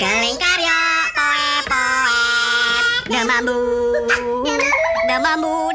Kelingkaryo poe poe Demambu Demambu Demambu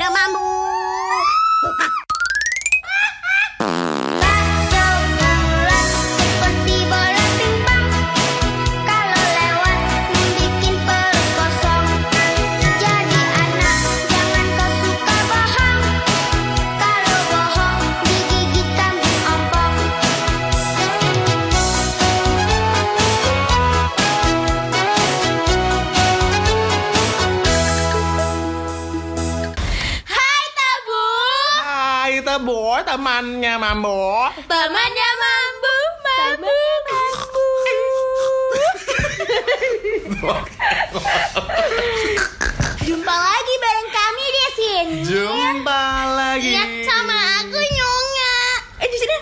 temannya Mambo. Temannya Mambu Mambu Mambu Jumpa lagi bareng kami di sini. Jumpa lagi. Lihat sama aku Nyonga. Eh di sini.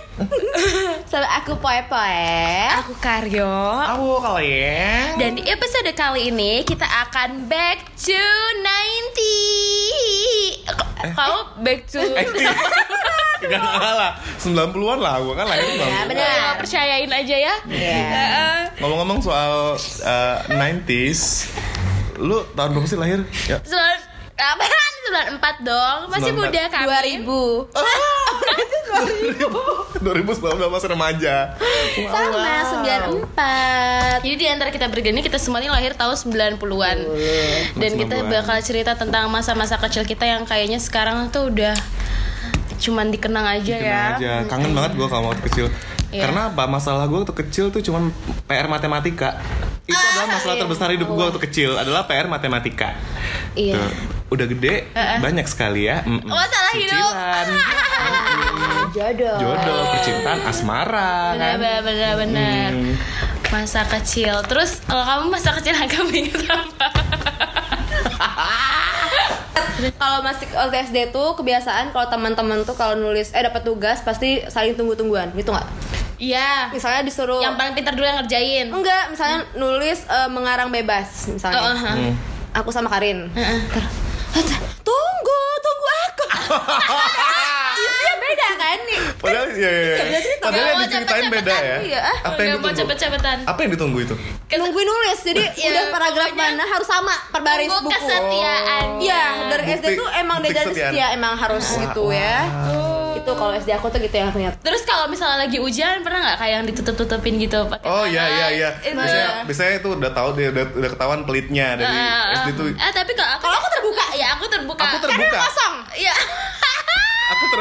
Sama aku poe poe Aku Karyo. Aku kalian Dan di episode kali ini kita akan back to 90 Kamu back to Gak ngalah 90-an lah, gue kan lahir 90 Ya, bener. Ya, percayain aja ya Iya. Heeh. Ngomong-ngomong soal uh, 90s Lu tahun berapa sih lahir? Ya. Apaan? 94 dong Masih 94. muda kami 2000 2019 masih remaja Sama 94 Jadi di antara kita bergini kita semuanya lahir tahun 90-an. Dan kita 90-an. bakal cerita tentang masa-masa kecil kita yang kayaknya sekarang tuh udah cuman dikenang aja Kenang ya. aja, kangen banget gue kalau waktu kecil Iya. Karena apa? Masalah gue waktu kecil tuh cuman PR matematika Itu adalah masalah terbesar hidup gue waktu kecil Adalah PR matematika Iya. Tuh, Udah gede, banyak sekali ya Mm-mm. Masalah hidup. Cicilan, Jodoh jodoh, percintaan, asmara Benar kan? benar benar. Hmm. Masa kecil. Terus kalau kamu masa kecil kamu ingat apa? kalau masih waktu SD tuh kebiasaan kalau teman-teman tuh kalau nulis eh dapat tugas pasti saling tunggu-tungguan gitu nggak Iya. misalnya disuruh Yang paling pintar dulu yang ngerjain. enggak misalnya nulis eh, mengarang bebas misalnya Oh, uh-huh. Hmm. aku sama Karin Heeh. tunggu tunggu aku Isinya beda kan nih Padahal, iya, iya, iya. beda cerita. Padahal yang diceritain beda ya iya. Apa yang Nggak mau ditunggu? cepet-cepetan. Apa yang ditunggu itu? nungguin nulis jadi Iya, udah paragraf mana harus sama per baris buku kesetiaan. Iya, dari SD tuh emang dia dari kesetiaan. setia emang harus gitu ya. Itu kalau SD aku tuh gitu ya ternyata. Terus kalau misalnya lagi ujian pernah nggak kayak yang ditutup-tutupin gitu pakai Oh iya iya iya. Itu. Biasanya, biasanya itu udah tahu dia udah, udah ketahuan pelitnya dari SD tuh. ah, tapi kalau aku, Kalau aku terbuka. ya aku terbuka. Aku terbuka. Karena kosong. Iya. Aku ter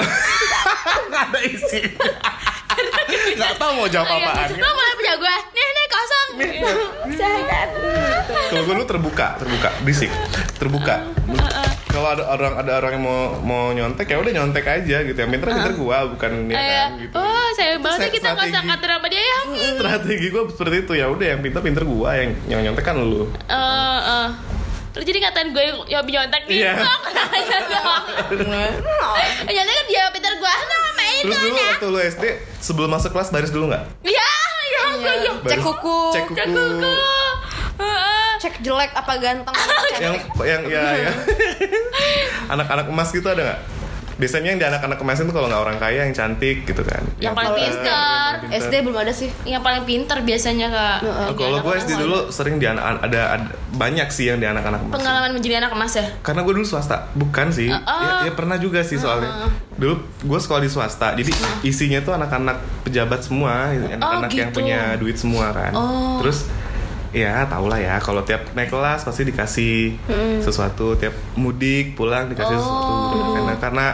nggak ada isi. Nggak tahu mau jawab apaan. Lo mulai punya gue. Nih nih kosong. Kalau gue lu terbuka, terbuka, berisik, terbuka. Kalau ada orang ada orang yang mau mau nyontek ya udah nyontek aja gitu. Yang pinter pinter gua bukan dia Eh, kan gitu. oh sayang banget nih kita nggak usah kata sama dia ya. Strategi gue seperti itu ya udah yang pinter pinter gua yang yang nyontek kan lu. Eh, eh. Terus jadi ngatain gue yang nyontek nih. Iya. Kok katanya doang. Nyontek kan dia pintar gue. Sama itu. Terus dulu waktu lu SD sebelum masuk kelas baris dulu nggak? Iya, iya, gue iya. Cek kuku, Cek kuku. Cek kuku. Heeh. cek jelek apa ganteng. yang yang ya ya anak-anak emas gitu ada nggak biasanya yang di anak-anak emas itu kalau nggak orang kaya yang cantik gitu kan Yang paling pinter, pinter. yang pinter. SD belum ada sih. Yang paling pinter biasanya kak. Oh, kalau gue SD dulu sering di anak ada, ada banyak sih yang di anak-anak emas Pengalaman menjadi anak emas ya. karena gue dulu swasta bukan sih Uh, oh. ya, ya pernah juga sih soalnya dulu gue sekolah di swasta jadi isinya tuh anak-anak pejabat semua anak-anak yang gitu. punya duit semua kan Oh. terus ya tau lah ya. Kalau tiap naik kelas pasti dikasih sesuatu. Tiap mudik pulang dikasih sesuatu. Karena karena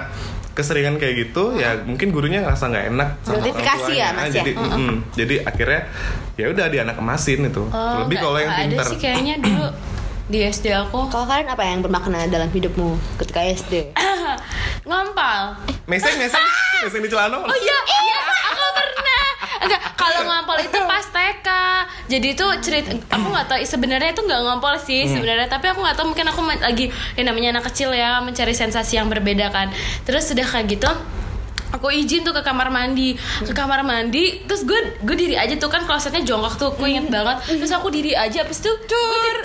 keseringan kayak gitu ya mungkin gurunya ngerasa nggak enak sama orang ya. Mas, ya? jadi mm, jadi akhirnya ya udah di anak emasin itu. Oh, lebih kalau yang pintar Ada sih kayaknya dulu di SD aku. Kalau kalian apa yang bermakna dalam hidupmu ketika SD? ngompal. meseng meseng. Meseng di celana. Oh iya, iya. Enggak, kalau ngompol itu pas TK. Jadi itu cerita aku nggak tahu sebenarnya itu nggak ngompol sih sebenarnya, tapi aku nggak tahu mungkin aku lagi yang namanya anak kecil ya mencari sensasi yang berbeda kan. Terus sudah kayak gitu aku izin tuh ke kamar mandi ke kamar mandi terus gue gue diri aja tuh kan klosetnya jongkok tuh gue inget banget terus aku diri aja habis itu cur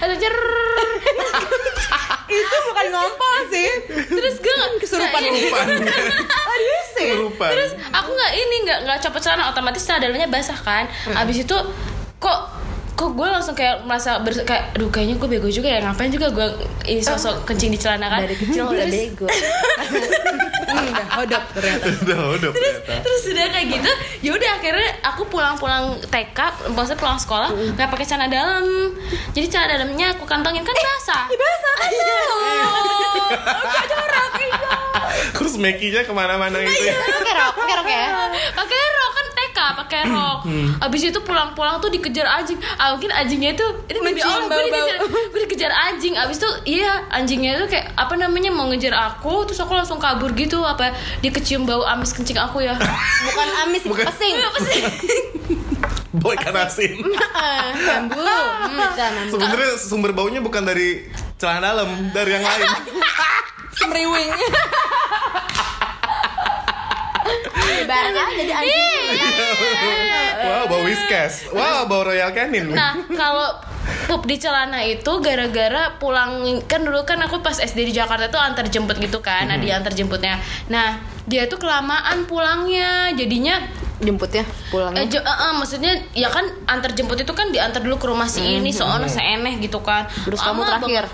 atau cer itu bukan ngompol sih. terus gue nggak Kesurupan. Aduh sih. Kesurupan. terus aku nggak ini nggak nggak copot celana otomatis celana dalamnya basah kan abis itu kok kok gue langsung kayak merasa ber, kayak aduh kayaknya gue bego juga ya ngapain juga gue ini sosok kencing di celana kan? Dari kecil udah bego. Hmm, udah hodop ternyata. udah udah terus ternyata. terus udah kayak gitu ya udah akhirnya aku pulang-pulang TK maksudnya pulang sekolah nggak pakai celana dalam. Jadi celana dalamnya aku kantongin kan basah. Basah kan terus Mekinya ke mana-mana gitu ya? Pakai rok, pakai rok ya. pakai rok kan TK pakai rok. Abis itu pulang-pulang tuh dikejar anjing. Ah, mungkin anjingnya itu ini demi Allah gue dikejar, gue dikejar anjing. Abis itu iya anjingnya itu kayak apa namanya mau ngejar aku terus aku langsung kabur gitu apa dia kecium bau amis kencing aku ya. Bukan amis, Bukan. pesing. apa sih boy ikan asin. Jambu. Hmm, sebenarnya sumber baunya bukan dari celana dalam dari yang lain. Semriwing. Ibarat aja jadi anjing. wow bau whiskas wow bau royal canin Nah, kalau pup di celana itu gara-gara pulang kan dulu kan aku pas SD di Jakarta tuh antar jemput gitu kan, nah dia antar jemputnya. Nah, dia tuh kelamaan pulangnya, jadinya Jemputnya pulang. eh, jo- eh, eh, maksudnya ya kan antar jemput itu kan diantar dulu ke rumah si ini, soalnya seeneh gitu kan. Terus kamu Lama terakhir?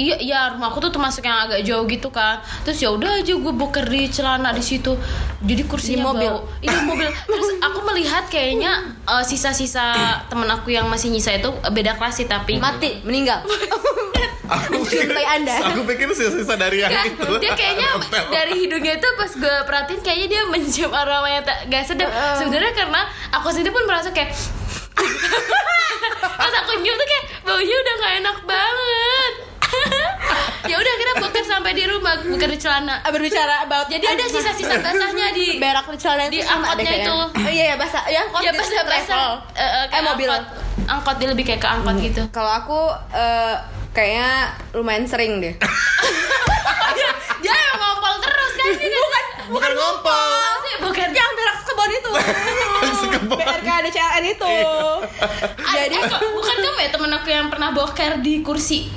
Iya, iya rumah aku tuh termasuk yang agak jauh gitu kan. Terus ya udah aja gue boker di celana di situ. Jadi kursinya Di mobil? bau. Iya di mobil. Terus aku melihat kayaknya eh, sisa-sisa temen aku yang masih nyisa itu eh, beda kelas sih tapi Mati, meninggal. aku Mencintai Anda. aku pikir sisa-sisa dari yang Nggak, itu dia kayaknya dari hidungnya itu pas gue perhatiin kayaknya dia mencium aroma yang tak gak sedap sebenarnya karena aku sendiri pun merasa kayak pas aku nyium tuh kayak baunya udah gak enak banget ya udah kita boker sampai di rumah boker di celana Ah, Berbicara about jadi ada sisa-sisa basahnya di berak di celana di angkotnya itu. Oh, iya, ya basah. Ya, angkot ya basah basah travel. eh, kayak mobil. angkot angkot dia lebih kayak ke angkot gitu Kalau aku eh, kayaknya lumayan sering deh. dia yang ngompol terus kan ini bukan bukan ngompol sih bukan Yang berak sekebon itu. Sekebon. BRK DCLN itu. Jadi bukan kamu ya temen aku yang pernah boker di kursi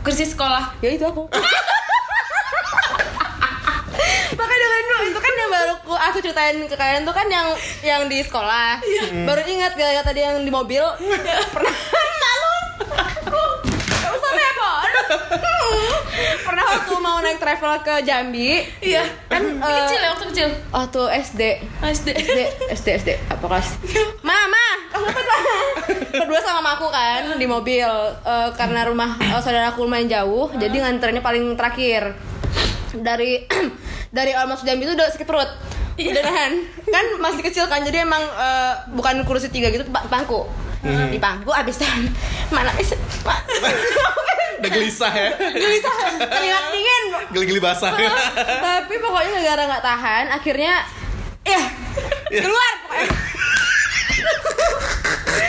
kursi sekolah. ya itu aku. Makanya dengan dulu itu kan yang baru ku- aku ceritain ke kalian tuh kan yang yang di sekolah. Baru ingat gara-gara tadi yang di mobil pernah malu. Kamu sampai apa? pernah waktu mau naik travel ke Jambi. Iya. Kan eh, kecil ya waktu kecil. waktu SD SD. SD SD SD apa kelas mama kedua sama mamaku kan di mobil. Eh, karena rumah eh, saudaraku lumayan jauh jadi nganterinnya paling terakhir. Dari dari almas Jambi itu udah sakit perut. Udah nahan. Kan masih kecil kan jadi emang eh, bukan kursi tiga gitu pa- pangku. Di pangku abis itu mana ma- udah gelisah ya. Gelisah. Keringat dingin. Geli-geli basah ya. Tapi pokoknya negara nggak tahan akhirnya ya keluar pokoknya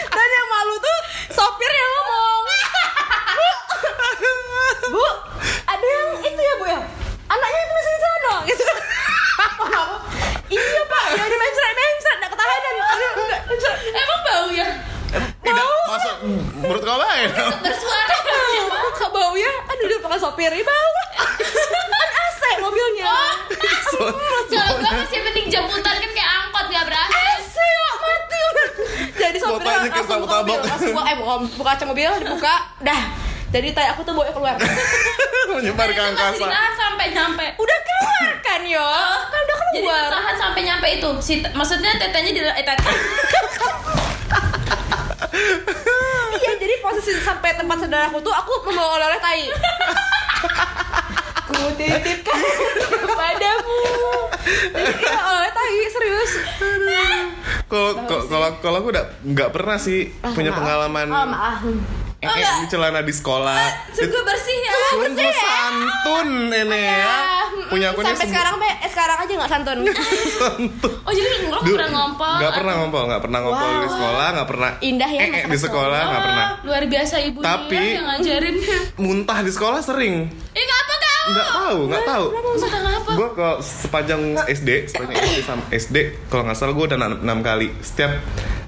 dan yang malu tuh sopir yang ngomong bu bu ada yang itu ya bu ya anaknya itu masih di sana gitu Aku, iya pak ya di mencret mencret nggak ketahanan Aduh, nggak, mencret. Emang bau ya? tidak masuk menurut kau baik Bersuara. Kok bau ya aduh udah pakai sopir ya bau kan AC mobilnya Kalau gue masih penting jemputan kan kayak angkot gak berasa. AC ya mati jadi sopirnya Bapaknya kayak langsung buka mobil tabok-tabok. langsung buka eh buka, kaca mobil dibuka dah. Jadi tai aku tuh bawa keluar. Menyebar ke angkasa ditahan sampai nyampe. udah keluar kan yo? Kan udah Jadi keluar. tahan sampai nyampe itu. Si maksudnya tetenya di eh tete. iya jadi posisi sampai tempat saudaraku tuh aku membawa oleh-oleh tai. Ku titipkan padamu jadi kita oleh tai serius kalau kalau- kalau aku udah nggak pernah sih punya maaf. pengalaman oh maaf eh, eh, celana di sekolah Sungguh bersih ya. sungguh santun ini ya punya aku sampai sekarang be eh, sekarang aja nggak santun santun Oh jadi lo nggak pernah ngompol? nggak pernah ngompol nggak pernah ngompol Wow. di sekolah nggak pernah Indah ya eh, eh, di sekolah nggak Oh, pernah Luar biasa ibu Tapi- dia yang ngajarin. muntah di sekolah sering Eh nggak apa kau? nggak tahu nggak tahu Muntah? Gue ke sepanjang SD sepanjang SD sama SD kalau nggak salah gue udah enam, enam kali. Setiap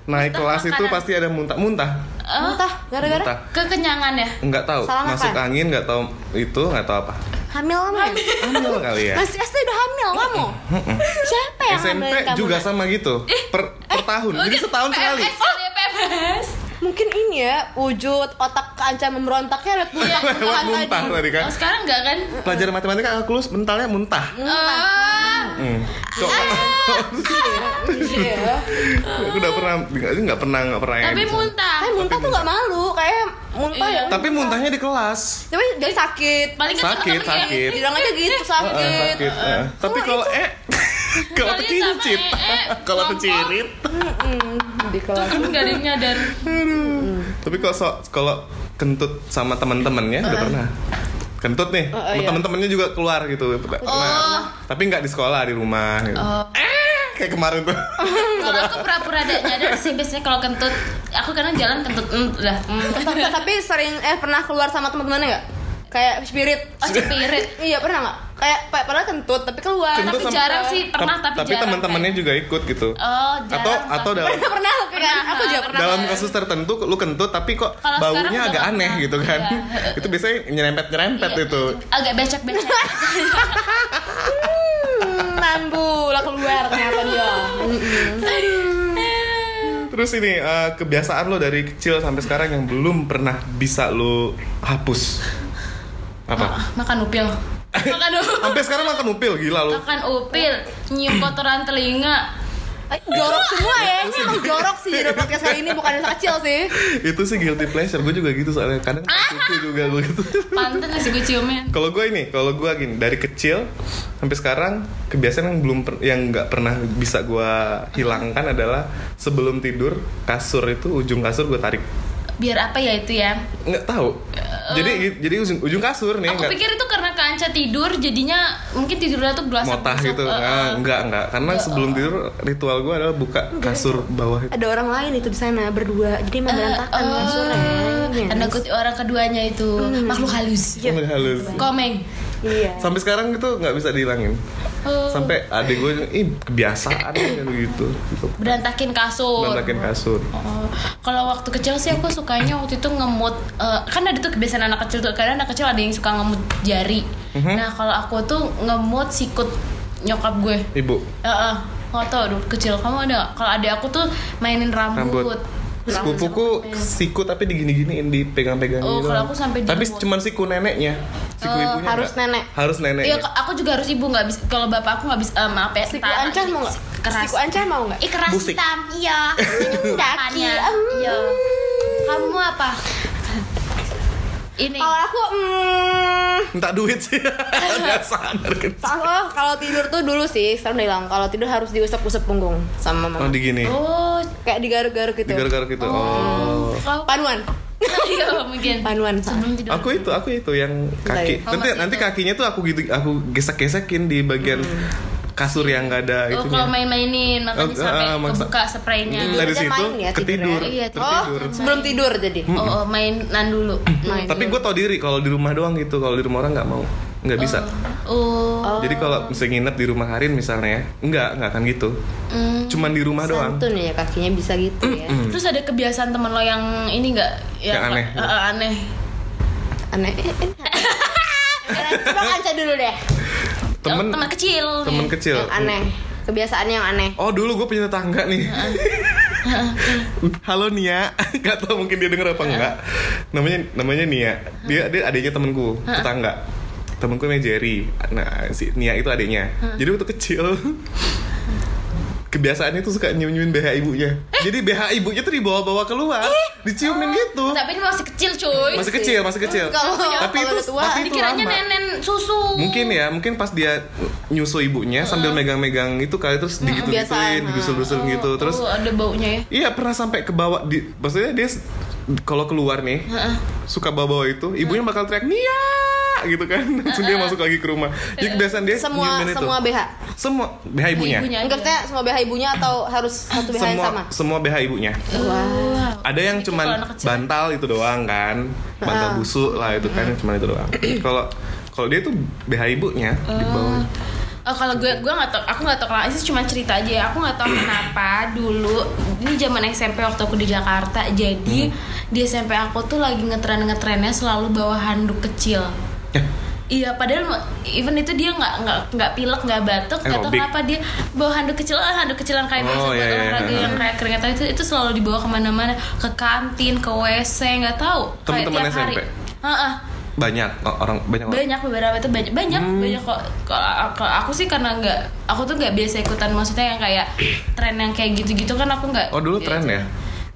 naik Muntah kelas itu makanan. pasti ada muntah muntah Eh, muntah? Gara-gara? Muntah. Kekenyangan ya? nggak tahu. Salah makan. masuk angin nggak tahu itu nggak tahu apa. Hamil kamu ya? hamil. Kali ya. Masih SD udah hamil kamu? Siapa yang SMP kamu juga sama gitu. Per, per tahun Oh, jadi setahun sekali. PMS kali ya, PMS. Mungkin ini ya wujud otak keancam memberontaknya lewat muntah Lewat muntah tadi. kan. Oh, sekarang enggak kan? Pelajaran matematika kalkulus mentalnya muntah. Ah, Hmm. Kok Iya. aku udah pernah nggak nggak pernah nggak pernah tapi gitu. muntah. Kan muntah tuh nggak malu, kayak muntah Iya. ya. Tapi muntahnya di kelas. Tapi jadi sakit. Paling kan Sakit, sakit. Bilang aja gitu Heeh, sakit. sakit. Tapi kalau eh kalau tercincit, eh, kalau tercirit. Di kelas. Kan nggak ada yang nyadar. Tapi kalau so- kalau kentut sama teman-temannya udah pernah. Kentut nih, Uh, uh, iya. teman-temannya juga keluar gitu. Pernah. Tapi nggak di sekolah, di rumah. Gitu. Oh. Eh, kayak kemarin tuh. Kalau aku pura-pura ada nyadar sih biasanya kalau kentut, aku kadang jalan kentut, mm, udah. Mm. tapi, tapi sering eh pernah keluar sama teman-temannya nggak? Kayak spirit. Oh, spirit. Iya pernah nggak? Kayak padahal kentut tapi keluar. Kentut Tapi sama- jarang sih, pernah Tap- tapi tapi jarang. teman-temannya juga ikut gitu. Oh, jarang. atau atau dalam Pernah pernah kan? Pernah. Aku juga pernah. dalam kasus tertentu lu kentut tapi kok Kalau baunya agak aneh pernah. gitu kan. Iya. itu biasanya nyerempet-nyerempet Iya, itu. Agak becek-becek. Hmm, Nambu lah keluar ternyata dia. Terus ini eh, kebiasaan lo dari kecil sampai sekarang yang belum pernah bisa lo hapus. Apa? Makan upil. Makan upil. Sampai sekarang makan upil gila lo. Makan upil, nyium kotoran telinga. Jorok semua ya. Ini emang jorok sih jadi podcast kali ini bukan yang kecil sih. itu sih guilty pleasure gue juga gitu soalnya kadang cucu juga gue gitu. Pantes sih gue ciumin. Kalau gue ini, kalau gue gini dari kecil sampai sekarang kebiasaan yang belum per- yang nggak pernah bisa gue hilangkan adalah sebelum tidur kasur itu ujung kasur gue tarik. Biar apa ya itu ya? Nggak tahu. Jadi jadi ujung, ujung kasur nih Aku nggak pikir itu karena kanca tidur jadinya mungkin tidurnya tuh gelasak motah gitu. Ah, enggak enggak karena sebelum tidur ritual gue adalah buka kasur bawah itu. Ada orang lain itu di sana berdua. Jadi emang berantakan Oh, kasurnya. Iya. tanda kutip orang keduanya itu makhluk halus. Sampai halus. Komeng. Iya. Sampai sekarang itu nggak bisa dihilangin. Oh. Sampai adik gue ih kebiasaan begitu. gitu. Berantakin kasur. Berantakin kasur. Oh, kalau waktu kecil sih aku sukanya waktu itu ngemut eh, kan ada tuh kebiasaan anak kecil tuh kadang anak kecil ada yang suka ngemut jari. Mhm. Nah kalau aku tuh ngemut sikut nyokap gue. Ibu. Heeh. Nggak tau dulu kecil kamu ada? Kalau ada aku tuh mainin rambut. rambut. Sepupuku siku tapi digini-giniin dipegang-pegang Oh, gitu. kalau aku sampai Tapi cuman siku neneknya. Siku Oh, ibunya harus nggak. nenek. Harus neneknya. Iya, aku juga harus ibu nggak bisa. Kalau bapak aku nggak bisa, eh, maaf ya. Siku ancah mau nggak? Keras. Siku ancah mau nggak? Ih keras Musik. hitam, iya. Daki. Iya. Kamu apa? Ini. Kalau aku, hmm, Minta duit sih. Biasa kecil. aku kalau tidur tuh dulu sih, sekarang udah hilang. Kalau tidur harus diusap-usap punggung sama Oh, mama. digini. Oh, Kayak digaruk-garuk gitu. Digaruk-garuk gitu. Oh. kau Panuan. Iya mungkin. Panuan. Sebelum tidur. Aku itu, aku itu yang kaki. Oh, Nanti nanti kakinya tuh aku gitu aku gesek-gesekin di bagian kasur yang nggak ada Oh, itunya. kalau main-mainin makanya Oh, sampai ah, maksa- kebuka spraynya. Hmm, dari situ main ya ketidur. Iya, tertidur. Oh, sebelum tidur jadi. Oh, oh, mainan dulu. Main. Tapi gue tau diri kalau di rumah doang gitu, kalau di rumah orang nggak mau, nggak bisa. Oh. Jadi kalau misalnya nginep di rumah Harin misalnya, enggak, enggak akan gitu. Hmm. Cuman di rumah doang. Santun ya kakinya bisa gitu ya. Terus ada kebiasaan temen lo yang ini nggak? Yang aneh. Eh, eh, aneh. Aneh. Eh, eh. Eh, Coba kanca dulu deh. Temen, teman kecil. temen nih. kecil. Yang aneh. Kebiasaan yang aneh. Oh dulu gue punya tetangga nih. Halo Nia, gak tau mungkin dia denger apa enggak. Namanya namanya Nia. Dia dia adiknya temenku, tetangga. Temenku namanya Jerry. Nah si Nia itu adiknya. Jadi waktu kecil kebiasaannya tuh suka nyium-nyiumin BH ibunya. Jadi BH ibunya tuh dibawa-bawa keluar, diciumin gitu. Tapi ini masih kecil cuy. Masih kecil, masih kecil. Kalau tapi itu tua, tapi itu lama. nenen susu. Mungkin ya, mungkin pas dia nyusu ibunya sambil megang-megang itu kali terus digitu-gituin, kebiasaan. didusul-dusul gitu. Terus oh, ada baunya ya. iya pernah sampai ke bawah di maksudnya dia kalau keluar nih suka bawa-bawa itu, ibunya bakal teriak Nia gitu kan. Langsung dia masuk lagi ke rumah. Jadi kebiasaan dia semua semua BH. Semua BH ibunya. Ibunya Enggak maksudnya semua BH ibunya atau harus satu BH yang Semua sama? semua BH ibunya. Wow. Ada yang cuman bantal itu doang kan. Bantal busuk lah itu kan cuman itu doang. Kalau kalau dia tuh BH ibunya di bawah. Oh, kalau gue gue nggak tau aku nggak tau kalau itu cuma cerita aja ya aku nggak tahu kenapa dulu ini zaman SMP waktu aku di Jakarta jadi di SMP aku tuh lagi ngetren ngetrennya selalu bawa handuk kecil Ya, Iya, padahal even itu dia nggak nggak nggak pilek nggak batuk, nggak tahu kenapa dia bawa handuk kecil, ah, handuk kecilan kayak Oh, biasa buat iya, iya, olahraga iya. yang kayak keringetan itu itu selalu dibawa ke mana-mana, ke kantin, ke WC, nggak tahu. Kayak Teman-teman tiap hari. SMP? Heeh. banyak orang banyak orang banyak beberapa itu banyak banyak Hmm. banyak kok kalau aku sih karena nggak aku tuh nggak biasa ikutan maksudnya yang kayak tren yang kayak gitu-gitu kan aku nggak oh dulu tren ya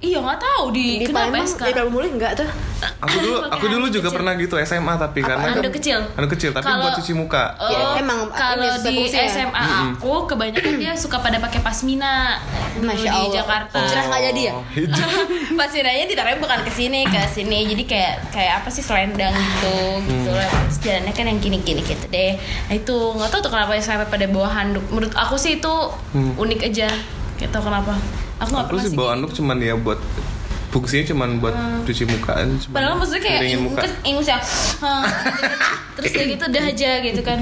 iya nggak tahu di, Di kenapa Palembang, di Palembang enggak tuh. aku dulu aku dulu juga kecil. pernah gitu SMA tapi karena kan handuk kecil? handuk kecil tapi Kalau- buat cuci muka Oh, Ya, emang kalau di. SMA aku kebanyakan dia suka pada pakai pasmina Masya di Allah. Jakarta. Cerah nggak jadi ya? Oh. Pasminanya ditaruhnya bukan ke sini ke sini jadi kayak kayak apa sih selendang gitu gitu Hmm. lah terus jalannya kan yang gini gini gitu deh nah itu nggak tahu tuh kenapa sampai pada bawa handuk menurut aku sih itu unik aja gitu kenapa aku nggak Hmm. aku pernah sih bawa anduk cuman ya buat fungsinya cuman buat cuci muka cuman Hmm. Padahal maksudnya kayak ngeringin muka ingus, ingus ya kan. Terus kayak gitu udah aja gitu kan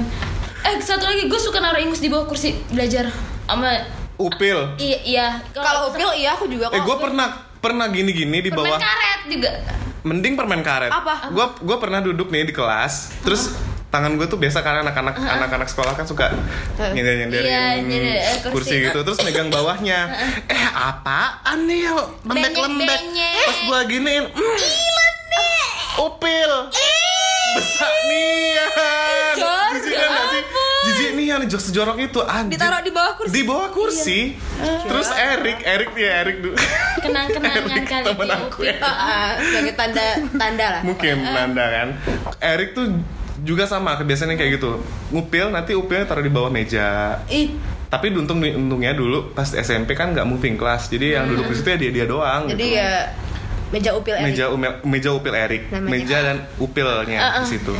Eh satu lagi gue suka naruh ingus di bawah kursi belajar sama upil Iya, iya Kalau upil iya aku juga kok. eh gue pernah pernah gini-gini di permen bawah karet juga mending permen karet Apa? gue gue pernah duduk nih di kelas terus tangan gue tuh biasa karena anak-anak anak-anak sekolah kan suka nyender nyenderin Iya, nyender, kursi. kursi gitu terus megang bawahnya. Eh apaan nih lembek lembek. pas gue giniin mm, upil. Besar nian. Jor, jijik kan gak sih? jijik nian jok sejorok itu anjir Ditaruh di bawah kursi. di bawah kursi. Terus Erik Erik dia Erik dulu. Kenang-kenangan kali temen aku ya. Sebagai tanda tanda lah. mungkin nanda kan. Erik tuh juga sama kebiasaannya kayak gitu. Ngupil nanti upilnya taruh di bawah meja. Ih, tapi untung untungnya dulu pas SMP kan nggak moving class jadi yang duduk di situ ya dia dia doang jadi gitu. ya meja upil Erik. meja umel, meja upil Erik. Namanya. meja dan upilnya di situ.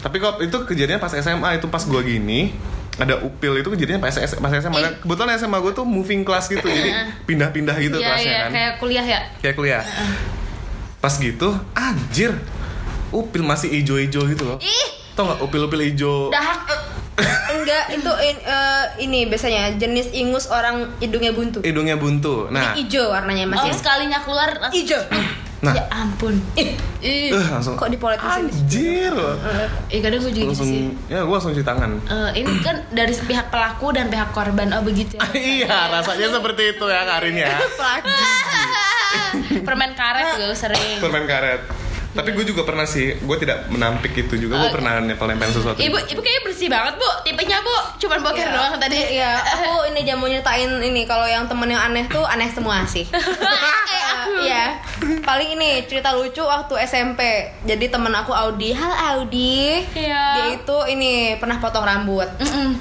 Tapi kok itu kejadiannya pas SMA itu pas gua gini ada upil itu kejadiannya pas, S- pas SMA Dan kebetulan SMA gue tuh moving class gitu jadi pindah-pindah gitu Iya, kelasnya iya, kan. kayak kuliah ya? Kayak kuliah. Pas gitu anjir upil masih ijo-ijo gitu loh. Ih, tau nggak upil-upil ijo dahak Enggak, itu in- eh, ini biasanya jenis ingus orang hidungnya buntu. hidungnya buntu. Nah. Ijo warnanya Oh, masih. sekalinya keluar langsung Ijo. nah. Ya ampun. Ih, eh, langsung. Kok dipolitisin? anjir. Eh, kadang gue juga gitu langsung sih. ya gue langsung cuci tangan. Eh, ini kan dari pihak pelaku dan pihak korban. Oh begitu ya iya rasanya seperti itu ya Karin ya. Pelaku. permen karet juga sering. Permen karet tapi gue juga pernah sih gue tidak menampik itu juga gue Oh. pernah nempel-nempel sesuatu ibu ibu kayaknya bersih banget bu tipenya bu cuman boker Iya. doang tadi Iya, aku ini jam mau nyeritain ini kalau yang temen yang aneh tuh aneh semua sih. eh Iya. Paling ini cerita lucu waktu SMP. Jadi temen aku Audi, halo Audi. Iya. Dia itu ini pernah potong rambut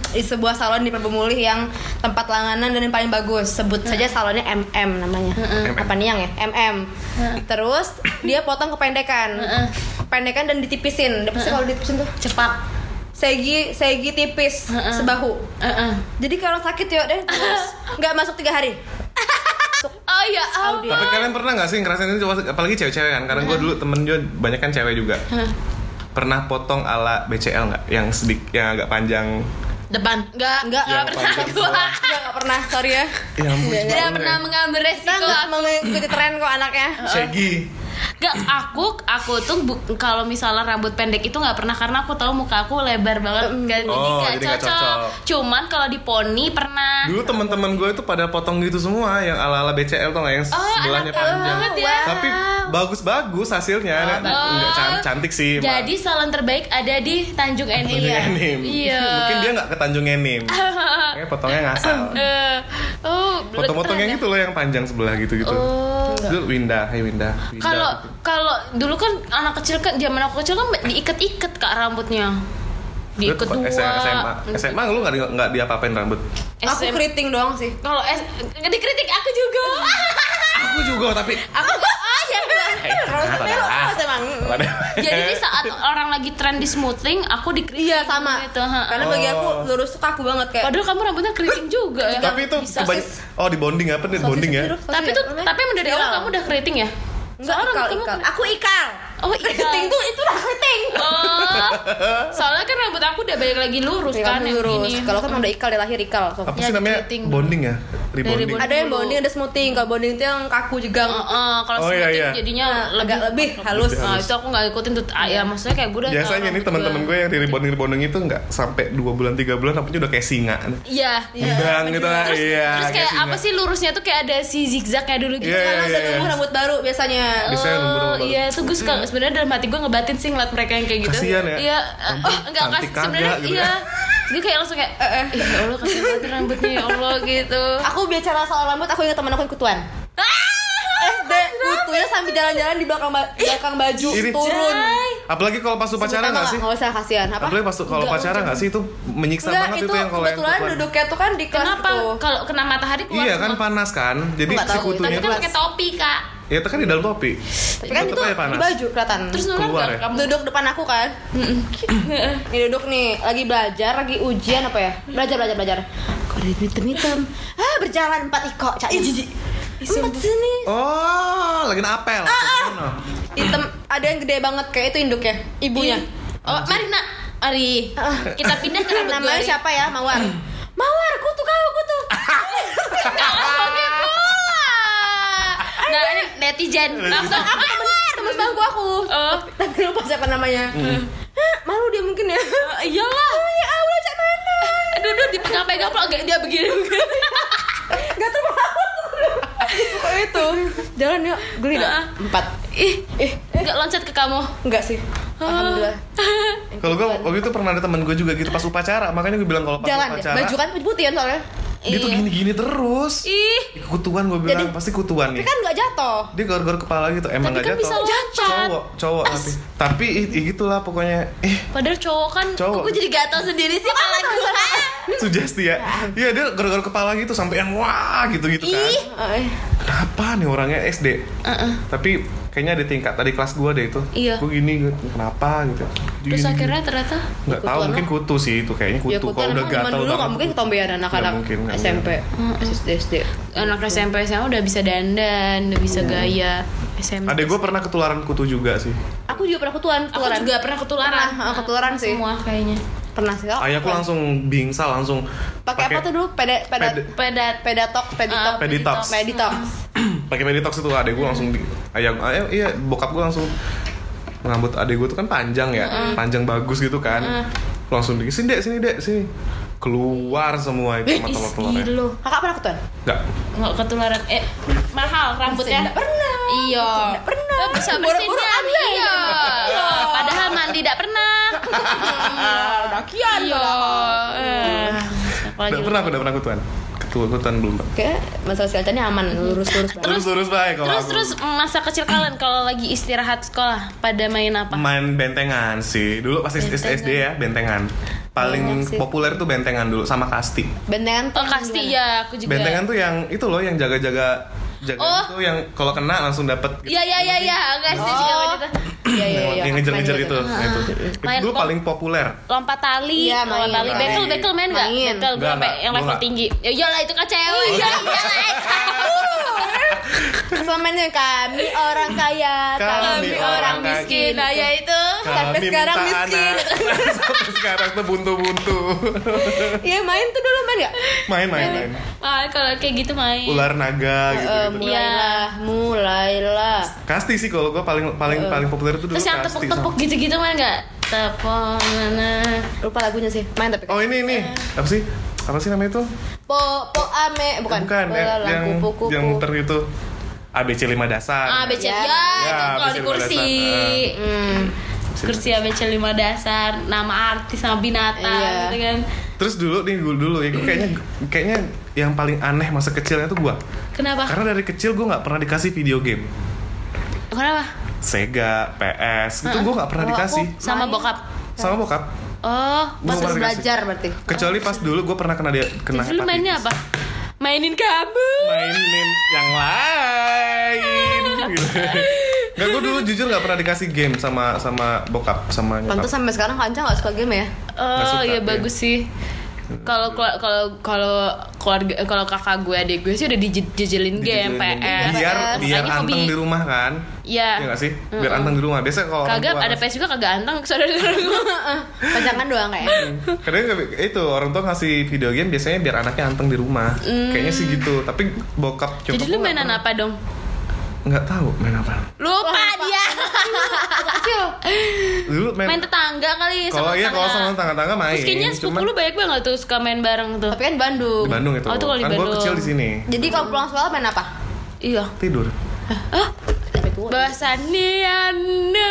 di sebuah salon di Perbumulih yang tempat langganan dan yang paling bagus. Sebut saja salonnya MM namanya. Apa nih yang ya? MM. Terus dia potong kependekan. Kependekan dan ditipisin. Apa sih kalau ditipisin tuh? cepak. Segi segi tipis sebahu. Heeh. Jadi kalau sakit ya deh terus. Nggak masuk tiga hari. oh ya Audi. tapi kalian pernah nggak sih ngerasain ini coba apalagi cewek-cewek kan? Karena gue dulu temen gue banyak kan cewek juga. Pernah potong ala BCL nggak? Yang sedikit yang agak panjang. Depan. Enggak Enggak, enggak Yang pernah gua. Enggak, nggak pernah, sorry ya. ya ampun Tidak banget pernah mengambil resiko nggak mengikuti tren kok anaknya. Shaggy Gak, aku aku tuh bu- kalau misalnya rambut pendek itu nggak pernah karena aku tahu muka aku lebar banget nggak Oh, jadi nggak cocok. cocok. Cuman kalau di poni pernah. dulu teman-teman gue itu pada potong gitu semua yang ala-ala BCL tuh yang Oh, sebelahnya panjang banget ya. tapi bagus-bagus hasilnya nggak can- cantik sih. Jadi salon terbaik ada di Tanjung Enim. Tanjung Enim. Iya. Mungkin dia nggak ke Tanjung Enim. Kayak potongnya ngasal. Eh, oh, Potong-potong yang ya. gitu loh yang panjang sebelah gitu-gitu. Oh. Dulu Winda, hai Winda. Winda Kalau gitu. kalau dulu kan anak kecil kan zaman aku kecil kan diikat-ikat kak rambutnya. Diikat dua. SMA, SMA lu nggak di- nggak diapa-apain rambut? Aku SM. keriting doang sih. Kalau S dikritik aku juga. Aku juga tapi aku oh ya Kalau Ah, tada. apa emang? Jadi di saat orang lagi tren di smoothing, aku dikritik Iya sama. gitu. Karena bagi aku Oh. lurus tuh kaku banget kayak. Padahal kamu rambutnya keriting juga ya. tapi itu oh di bonding apa nih bonding ya? Tapi namanya. tapi dari awal Viral. kamu udah keriting ya? Enggak Soalnya ikal ikal. kamu- Aku ikal. Oh, ikal. Keriting tuh itu lah keriting. Oh. Soalnya kan rambut aku udah balik lagi lurus kan yang lurus. gini. Kalau kan udah ikal dia lahir ikal. So. Apa Ya, sih namanya bonding ya? Rebonding. rebonding. Ada yang bonding, ada smoothing. Kalau bonding itu yang kaku juga. Heeh, kalau Oh, iya, smoothing iya. jadinya Nah, agak lebih halus. Lebih Nah, itu aku nggak ikutin tuh. Ah, ya maksudnya kayak gue udah Biasanya nih rambut teman-teman gue yang di rebonding rebonding itu nggak sampai dua bulan tiga bulan rambutnya udah kayak singa. Iya. Ngembang gitu lah. Terus, Iya. terus kayak singa. apa sih lurusnya tuh kayak ada si zigzagnya dulu gitu. Iya, kan, iya, langsung iya. Tumbuh rambut baru biasanya. Biasanya nunggu Oh, rambut baru. iya, tuh gue suka sebenarnya dalam hati gue ngebatin sih ngeliat mereka yang kayak gitu. Kasian ya. Iya, oh, enggak cantik kas sebenarnya gitu iya. Gue kayak langsung kayak eh, eh. ya Allah kasih banget rambutnya ya Allah gitu. Aku bicara soal rambut, aku ingat teman aku yang kutuan. SD kutunya sambil jalan-jalan di belakang ba- belakang baju Ini. turun. Apalagi kalau pas upacara nggak sih? Nggak usah kasihan. Apa? Apalagi pas kalau upacara nggak sih itu menyiksa Enggak, banget itu, itu, yang kalau yang kebetulan kutuan. duduknya tuh kan di kelas Kenapa kalau kena matahari keluar Iya kan semua? panas kan. Jadi si tahu, kutunya Tapi itu kan pakai topi kak. Ya itu kan di dalam topi. Tapi kan itu di baju kelihatan. Terus Keluar nggak ya? kamu? duduk depan aku kan. Ini duduk nih, lagi belajar, lagi ujian apa ya? Belajar, belajar, belajar. Kok ada hitam-hitam? Ah, berjalan empat iko, cak. Empat sini. Oh, lagi apel. Ah, Hitam, ada yang gede banget kayak itu induknya, ibunya. Oh, mari nak. Ari, kita pindah ke rambut. Namanya siapa ya? Mawar. Mawar, kutu kau, kutu. Nah, ini netizen langsung. Temen sebangku aku. Oh. Tapi lupa siapa namanya. Hah, malu dia mungkin ya. Iyalah. Ya Allah, cak mana? Duduk di pegang-pegang pelok kayak dia begini. Gak terlalu. Pokoknya itu. Jalan yuk, geli dah. Ah. Empat. Ih, Eh, nggak loncat ke kamu. enggak sih. Alhamdulillah. Kalau gue waktu itu pernah ada teman gue juga gitu pas upacara, makanya gue bilang kalau pas Jalan ya. upacara Baju kan putih kan soalnya. Dia tuh Iya. gini-gini terus. Ih, Kutuan gue bilang Jadi- pasti kutuan nih. Tapi kan enggak jatuh. Dia gor-gor kepala gitu, emang Tapi nggak kan jatuh. bisa loncat. Cowok, cowok tapi. Tapi i- i- gitulah pokoknya. Eh, padahal cowok kan. Cowok. Kok gue jadi gatal sendiri sih kepala gue. sugesti ya. Iya dia gor-gor kepala gitu sampai yang wah gitu-gitu kan. Ih. Kenapa nih orangnya SD? Tapi kayaknya ada tingkat tadi kelas gue deh itu. Iya. Gue gini, kenapa gitu. Terus Gini, akhirnya ternyata nggak tahu Kutuan mungkin kutu sih itu kayaknya kutu. Ya Kalau kutuan udah zaman gatal dulu nggak mungkin ketombean anak-anak mungkin, nggak SMP, SD, SD. anak SMP SMA udah bisa dandan, udah bisa gaya. SMP. Ada gue pernah ketularan kutu juga sih. Aku juga pernah ketuan, Aku ketularan. juga pernah ketularan. Pernah, ah, ketularan sih. Semua kayaknya. Pernah sih. Oh, Ayahku langsung bingsal langsung pakai apa tuh dulu? Peda, peda, Pedat. pedatok, peditok, Ah, Peditox. peditox. pakai peditox itu adek gue langsung di ayah ayah iya bokap gue langsung rambut adek gue tuh kan panjang ya panjang bagus gitu kan langsung di sini dek sini dek sini keluar semua itu sama Ih, telur-telurnya gila. Kakak pernah ketuan? nggak Nggak ketularan. Eh, mahal rambutnya. Nggak pernah. Iya. Nggak pernah. Bisa bersihin. ambil. Iya. Padahal mandi tidak pernah. Udah kian. Iya. Eh. Nggak pernah aku udah pernah ketua kutuan belum Pak. Oke, masalah kesehatannya aman, lurus-lurus banget. terus terus baik kalau Terus aku. terus masa kecil kalian kalau lagi istirahat sekolah pada main apa? main bentengan sih dulu pas SD SD ya bentengan paling Banyak sih. populer tuh bentengan dulu sama kasti Bentengan tuh Oh kasti ya, aku juga. bentengan tuh yang itu loh yang jaga-jaga jaga Oh. itu yang kalau kena langsung dapet Iya iya iya iya, kasti Oh. juga main itu. Iya iya iya. yang ngejar-ngejar gitu. itu itu Main dulu paling populer Lompat tali, Iya, lompat tali, bekel bekel main nggak? Main. Bekel gue sampai yang level tinggi. Ya iyalah itu kan cewek. Iya ini kami orang kaya, Kami kami, orang miskin. Nah ya itu. Sampai sekarang miskin. sekarang tuh buntu-buntu Iya main tuh dulu main gak? main main main Ah, kalau kayak gitu main. ular naga gitu, Eh, gitu. mulailah, mulailah. kasti sih kalau gue paling paling paling populer itu dulu Terus yang tepuk-tepuk gitu-gitu main nggak? Tepuk mana? Lupa lagunya sih, main tapi. oh ini ini apa sih apa sih namanya itu Po po ame bukan. bukan ya, Bola, yang kupu kupu. yang muter itu ABC 5 dasar Ah, ABC Ya. ya, Ya, itu kalau ABC di kursi. dasar. Hmm. Kursi ABC 5 dasar, nama artis sama binatang Iya. gitu kan. terus dulu nih gue dulu ya gua kayaknya kayaknya yang paling aneh masa kecilnya tuh gue Kenapa? karena dari kecil gue nggak pernah dikasih video game Kenapa? Sega PS itu gue nggak pernah Kalau dikasih aku- Sama bokap. sama bokap Oh, Pas belajar berarti. kecuali pas dulu gue pernah kena dia kena Jadi lu hepatitis. mainnya apa? Mainin kamu. mainin yang lain gitu. Gak, gue dulu jujur gak pernah dikasih game sama sama bokap sama Pantes nyokap. sampai sekarang Kanca gak suka game ya? Oh, suka, iya iya. bagus sih. Kalau kalau kalau keluarga kalau kakak gue adik gue sih udah dijejelin game PS. biar PS. biar Lagi anteng hobi. di rumah kan Iya. Iya gak sih biar anteng di rumah biasanya kalau orang Kagak tua ada PS juga kagak anteng saudara-saudara gue. Pajangan doang kayaknya. kadang nggak- itu orang tua ngasih video game biasanya biar anaknya anteng di rumah kayaknya sih gitu tapi bokap coba. Jadi lu mainan apa dong? Nggak tahu main apa Lupa dia. Kecil. dulu main, main tetangga kali kalau iya kalau sama tangga-tangga main Terus kayaknya sepupu lu banyak banget tuh suka main bareng tuh. Tapi kan Bandung. di Bandung itu Oh, itu kalau di kan gue Bandung. kecil di sini Jadi kalau pulang sekolah main apa? Iya. tidur Sampai tua. Bahasanian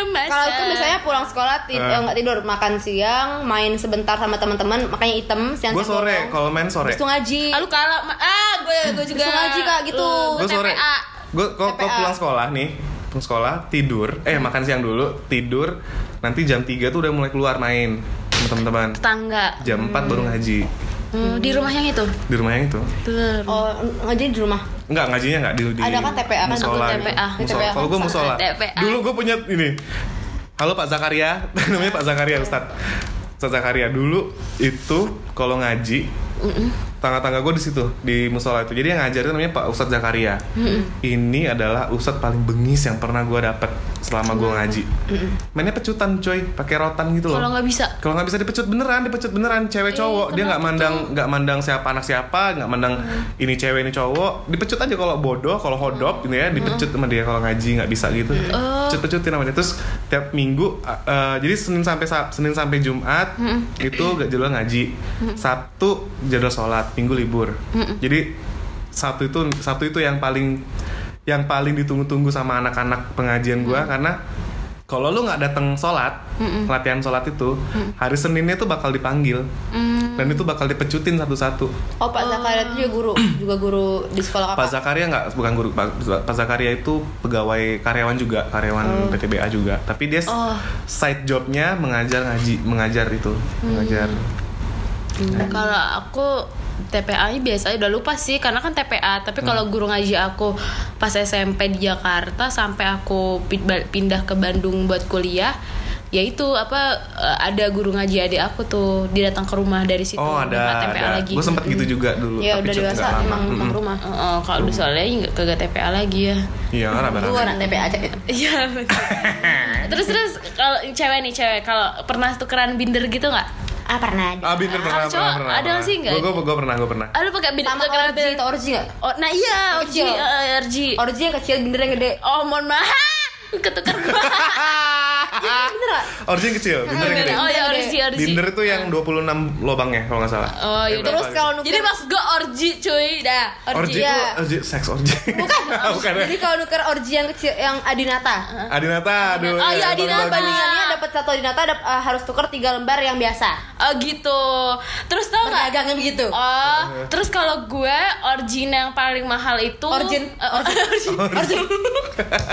masa. Kalau aku biasanya pulang sekolah tid- Eh. eh, nggak tidur, makan siang, main sebentar sama teman-teman, makanya item siang gue sore kalau main sore itu ngaji. Ah, lu kalah ma- ah gue gue juga Terus ngaji, Kak, gitu. Gue sore TPA. Gue kok kok TPA. pulang sekolah nih pulang sekolah tidur eh makan siang dulu tidur nanti jam 3 tuh udah mulai keluar main sama teman-teman tetangga jam 4 baru ngaji Hmm, di rumah yang itu di rumah yang itu Tuh. Oh, ngaji di rumah. Enggak, ngajinya enggak di, di Ada kan TPA kan? musola Aku gitu. TPA. Musola. TPA Kalau gue musola. TPA. Dulu gue punya ini. Halo Pak Zakaria, namanya Pak Zakaria Ustad. Ustad Zakaria dulu itu kalau ngaji tangga-tangga gue di situ di musola itu. Jadi yang ngajar itu namanya Pak Ustadz Zakaria. Ini adalah ustadz paling bengis yang pernah gue dapet selama gue ngaji. Mainnya pecutan coy, pakai rotan gitu loh. kalau nggak bisa Kalau nggak bisa dipecut beneran, dipecut beneran cewek Eh, cowok. Dia nggak mandang nggak mandang siapa anak siapa, nggak mandang ini cewek ini cowok. Dipecut aja kalau bodoh, kalau hodop gitu ya, dipecut sama dia kalau ngaji nggak bisa gitu. Oh. Pecut pecutin sama dia. Terus tiap minggu, uh, uh, jadi Senin sampai Senin sampai Jumat itu gak jadwal ngaji. Sabtu jadwal sholat, Minggu libur. Jadi Sabtu itu Sabtu itu yang paling yang paling ditunggu-tunggu sama anak-anak pengajian gua karena kalau lu nggak datang sholat latihan sholat itu hari Seninnya tuh bakal dipanggil. Dan itu bakal dipecutin satu-satu. Oh, Pak Zakaria itu juga guru, juga guru di sekolah Pak kakak. Zakaria nggak bukan guru Pak, Pak Zakaria itu pegawai karyawan juga karyawan PTBA juga. Tapi dia Oh. side jobnya mengajar ngaji mengajar itu mengajar. Kalau aku TPA nya biasa udah lupa sih karena kan TPA tapi Hmm. kalau guru ngaji aku pas SMP di Jakarta sampai aku pindah ke Bandung buat kuliah ya itu apa eh, ada guru ngaji adik aku tuh dia datang ke rumah dari situ oh ada TPA ada lagi gue sempet gitu juga dulu Ya tapi udah cuma dewasa nggak lama. emang emang Mm-mm. rumah. Oh, oh, kalau udah soalnya nggak kagak TPA lagi ya iya Lu rame-rame anak TPA aja gitu. Iya. terus terus kalau cewek nih cewek kalau pernah tukeran binder gitu nggak? Ah, pernah ada. ah binter pernah cowok pernah pernah ada nggak sih, nggak? gue gue pernah gue pernah Ah, lu pakai binder Sama orji, binder. tau orji nggak? Oh, nah iya, orji, Kecil. eh, orji. Orji yang kecil, binder yang gede. Oh, mohon maaf. Ketukar gua. Bener nggak? Orji yang kecil binter yang gede Oh ya orji, orji. binder itu yang 26 lobangnya kalau nggak salah Oh, iya. Terus kalau nuker Jadi maksud gue orji, cuy. Dah, orji orji. itu ya. orji seks orji Bukan. bukan ya Jadi kalau nuker orji yang kecil yang Adinata. Adinata aduh Oh, iya, paling Adinata. Bandingannya dapat satu Adinata dap- eh, harus tuker tiga lembar yang biasa. Oh gitu. Terus tau nggak? Perdagangnya begitu. Oh, terus kalau gue origin yang paling mahal itu Origin? Eh, origin. origin.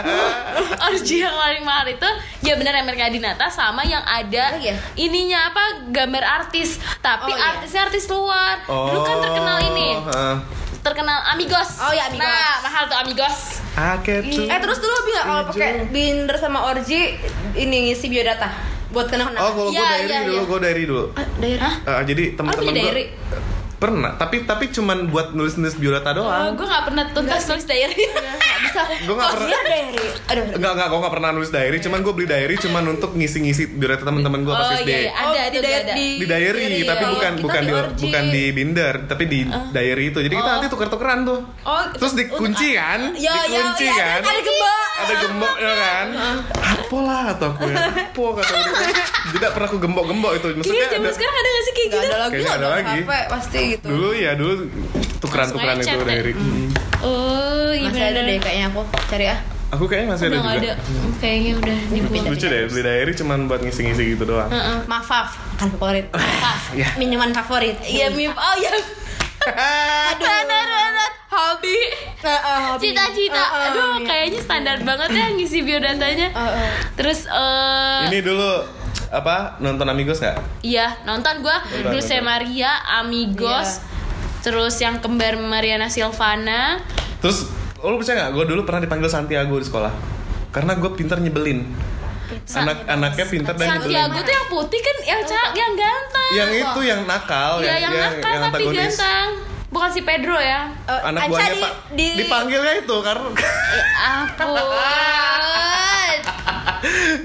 origin yang paling mahal itu ya benar Amerika Dinata sama yang ada Oh, iya. ininya apa gambar artis, tapi Oh, iya. artisnya artis luar. Dulu kan terkenal ini, heeh. terkenal Amigos. Oh, iya, Amigos. Nah, mahal tuh Amigos. Eh terus dulu nggak kalau pakai binder sama orji ini ngisi biodata buat kenal kenal. Oh, kalau gue Iya, diary iya, dulu, iya. gue diary dulu. Daerah? Eh, jadi teman-teman punya gue? Pernah, tapi tapi cuman buat nulis-nulis biodata Oh, doang. gue gak pernah tuntas tulis diary. Nggak bisa. Gue nggak pernah. Iya deh. Aduh. Enggak, enggak, gue gak pernah nulis diary, cuman gue beli diary cuman untuk ngisi-ngisi biodata teman-teman gue pas Oh, SD. iya, iya. Ada, Oh, ada, di diary- ada. di- Di diary, Diary, tapi iya. bukan Kita bukan di bukan di binder, tapi di diary itu. Jadi kita Oh. nanti tuker-tukeran tuh. Oh, Terus dikunci kan? Yo, yo, dikunci iya, kan? ada gembok. Ada gemboknya kan? Apa lah atau aku ya? Apa kata. Tidak pernah aku gembok-gembok itu. Maksudnya zaman sekarang ada gak sih kayak Nggak gitu? ada lagi. Ada lagi. Pasti gitu. dulu ya dulu tukeran-tukeran Langsung itu chat, diary. Oh, iya Masih ada deh kayaknya aku cari ah. Aku kayaknya masih ada Udah nggak juga. ada. Kayaknya udah dibuang. Lucu deh, beli diary cuman buat ngisi-ngisi gitu doang. Heeh. Mafaf kan favorit. Mafaf. Ya. Minuman favorit. Iya, mim. Oh, iya. Aduh. Bener, bener. Hobi. Hobi. Cita-cita. Aduh, iya. kayaknya standar banget ya ngisi biodatanya. Terus eh Ini dulu apa nonton Amigos nggak? iya, nonton gua Nonton, Dulce. Maria, Amigos. Terus yang kembar Mariana Silvana. Terus lu percaya nggak? Gue dulu pernah dipanggil Santiago di sekolah karena gue pintar nyebelin. anak-anaknya pintar dan Santiago tuh yang putih kan yang cak yang ganteng yang itu yang nakal Iya yang, nakal tapi antagonis. ganteng bukan si Pedro ya Eh, anak buahnya di- pak di- dipanggilnya itu karena ampun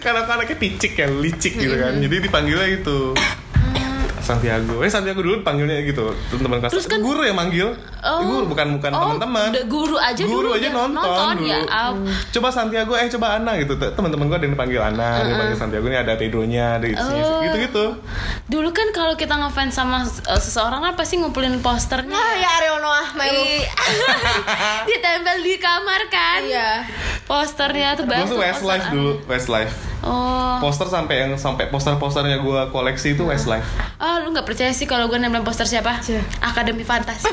karena anaknya picik ya licik gitu kan. Jadi dipanggilnya itu Santiago. Eh Santiago dulu panggilnya gitu. Teman-teman kelas Terus kan- guru yang manggil. Oh. guru bukan bukan Oh, teman-teman. udah guru aja guru dulu aja dia nonton, dulu ya am- coba Santiago eh coba Ana gitu. Teman-teman gue ada yang dipanggil Ana ada yang dipanggil Santiago ini ada Pedronya ada Oh. gitu gitu dulu kan kalau kita ngefans sama uh, seseorang kan pasti ngumpulin posternya. Ah ya Ariel Noah, my love. Ih, ditempel di kamar kan. Iya. posternya tuh banyak tuh Westlife dulu. Westlife. Oh. Poster sampai yang sampai poster-posternya gue koleksi itu Westlife. Oh, lu nggak percaya sih kalau gue nempelin poster siapa? Akademi Fantasi.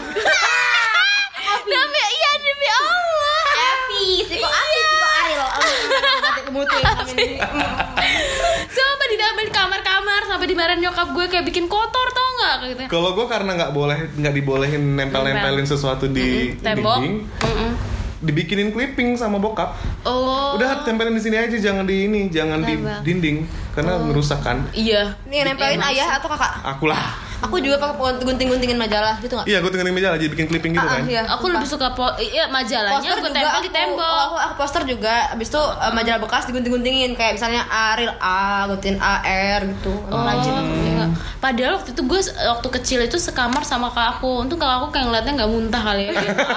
Demi iya demi Allah. Evi, Siko Afi, Siko kemuting. Amin. Sampai ditempel di kamar-kamar sampai dimarahin nyokap gue kayak bikin kotor tau gitu. Kalau gue karena nggak boleh nggak dibolehin nempel-nempelin sesuatu di Tembok. dinding, Mm-mm. Dibikinin clipping sama bokap. Oh. Udah tempelin di sini aja, jangan di ini, jangan di dinding karena merusak kan. Iya. Nih nempelin Iya, ayah atau kakak? Aku lah. Aku juga pakai gunting-guntingin majalah gitu nggak? Iya, gue tinggalin meja aja bikin clipping gitu Ah, ah, kan. iya. Aku lebih suka po iya majalahnya Poster gue juga tempel aku, di tembok. aku, aku poster juga. Abis itu eh, majalah bekas digunting-guntingin kayak misalnya Ariel A, gunting AR gitu. Oh, Rajin. iya. Padahal waktu itu gue waktu kecil itu sekamar sama kakak aku. Untung kakak aku kayak ngeliatnya nggak muntah kali ya.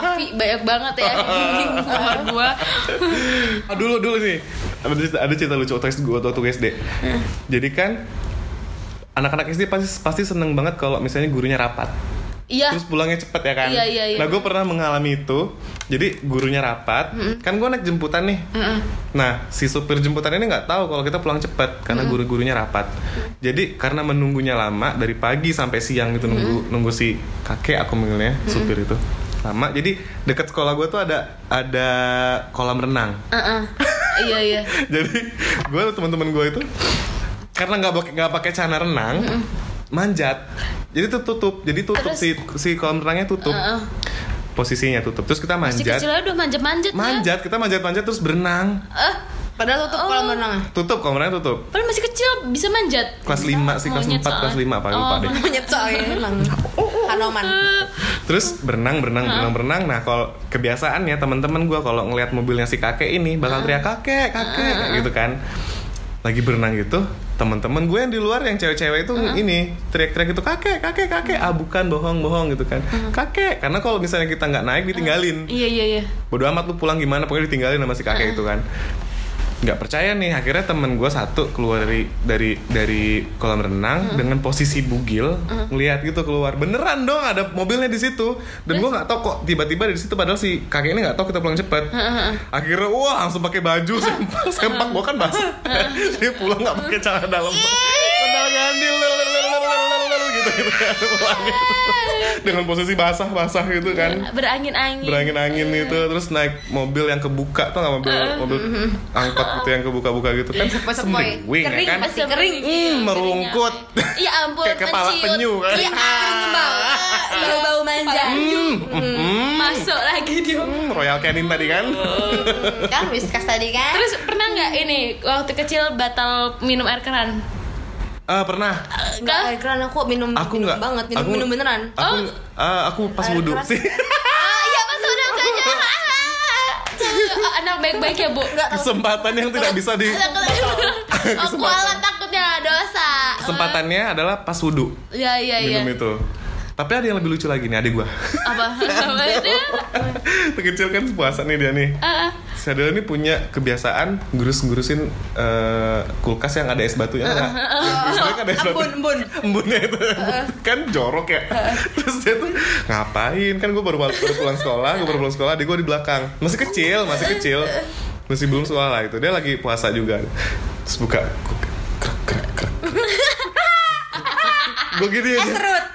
Afi banyak banget ya di kamar gue. Dulu dulu nih ada cerita, ada cerita lucu waktu gue waktu SD. Jadi kan anak-anak SD pasti pasti seneng banget kalau misalnya gurunya rapat. Iya. Terus pulangnya cepet ya kan? Iya, iya, iya. Nah gue pernah mengalami itu. Jadi gurunya rapat, kan gue naik jemputan nih. Nah si supir jemputan ini nggak tahu kalau kita pulang cepet karena guru-gurunya rapat. Jadi karena menunggunya lama dari pagi sampai siang gitu nunggu nunggu si kakek aku manggilnya supir itu lama. Jadi dekat sekolah gue tuh ada ada kolam renang. Heeh. Iya iya. Jadi gue teman-teman gue itu karena nggak pakai nggak pakai celana renang, manjat. Jadi tuh tutup. Jadi tutup Terus? si si kolam renangnya tutup. Heeh. Posisinya tutup. Terus kita Masih manjat. kecil aja udah manjat-manjat ya. Manjat, kita manjat-manjat terus berenang. Eh, Padahal tutup Oh. kolam renang. Tutup kolam renang tutup. padahal masih kecil bisa manjat. Kelas 5 sih, kelas Monyet 4, kelas. 5 apa lupa Oh. deh. Monyet soalnya emang. Hanoman. Terus berenang, berenang, berenang, berenang. Nah, kalau kebiasaannya teman-teman gue kalau ngelihat mobilnya si kakek ini bakal teriak kakek, kakek, gitu kan. Lagi berenang gitu, teman-teman gue yang di luar yang cewek-cewek itu ini teriak-teriak gitu kakek, kakek, kakek. Ah bukan, bohong, bohong gitu kan. Kakek, karena kalau misalnya kita nggak naik ditinggalin. Iya iya iya. Bodoh amat lu pulang gimana, pokoknya ditinggalin sama si kakek itu kan. Nggak percaya nih, akhirnya temen gue satu keluar dari dari dari kolam renang dengan posisi bugil, ngeliat gitu keluar. Beneran dong ada mobilnya di situ. Dan gue nggak tahu kok tiba-tiba di situ padahal si kakek ini nggak tahu kita pulang cepet. Akhirnya wah langsung pakai baju sempak, sempak gue kan basah. Dia pulang nggak pakai celana dalam. Gandil gitu kan. Dengan posisi basah-basah gitu kan Berangin-angin. berangin-angin itu terus naik mobil yang kebuka tuh nggak mobil mobil angkot gitu yang kebuka-buka gitu kan Sepoi-sepoi. sembriwing ya Kering kan pasti kering. hmm, merungkut Iya ampun, kayak kepala menciut. penyu kan Iya, bau. Bau-bau manja. hmm, hmm, Masuk lagi dia. hmm, Royal Canin tadi kan Kan whiskas tadi kan. Terus pernah nggak ini waktu kecil batal minum air keran? Ah pernah. Enggak, air keran aku minum aku minum nggak. banget, minum aku- minum beneran. aku ah, aku pas Air wudhu. sih Ah, iya pas udah kayaknya. Anak baik-baik ya bu. kesempatan yang tidak bisa di Oh, kualat takutnya dosa. kesempatannya adalah pas wudhu. Iya iya iya. minum itu tapi ada yang lebih lucu lagi nih adik gua Apa? Apa itu? Kecil kan puasa nih dia nih Ah, ah. Si Adela ini punya kebiasaan gurus-gurusin eh, kulkas yang ada es batunya enggak? Yang biasanya kan ada es batu. Embun, embun. Embunnya itu kan jorok ya. Terus dia tuh ngapain? Kan gue baru, baru pulang sekolah, gue baru pulang sekolah, dia gue di belakang. Masih kecil, masih kecil. Masih belum sekolah lah itu. Dia lagi puasa juga. Terus buka krek krek krek. Gue gini aja. Serut.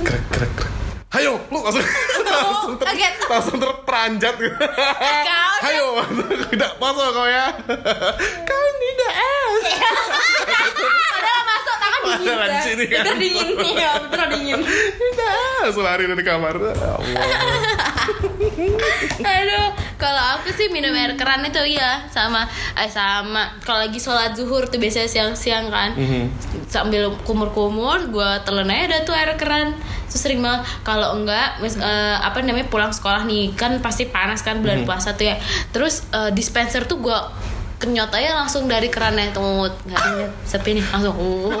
Krek krek krek. Hayo, lu langsung langsung ter, kaget. langsung terperanjat gitu. Hayo, tidak masuk kau ya. Kau tidak es. Di sini kan. Udah dingin. Ya, bener dingin. Tidak langsung lari dari kamar. Ya Allah. Aduh, kalau aku sih minum air keran itu iya. Sama eh sama. Kalau lagi sholat zuhur tuh biasanya siang-siang kan. Mhm. sambil kumur-kumur gue telan aja dah tuh air keran. Terus sering banget. Kalau enggak mis- eh, apa namanya pulang sekolah nih kan pasti panas kan bulan puasa tuh ya. Terus eh, dispenser tuh gue kenyot aja langsung dari kerannya tuh nggak ada sepi nih langsung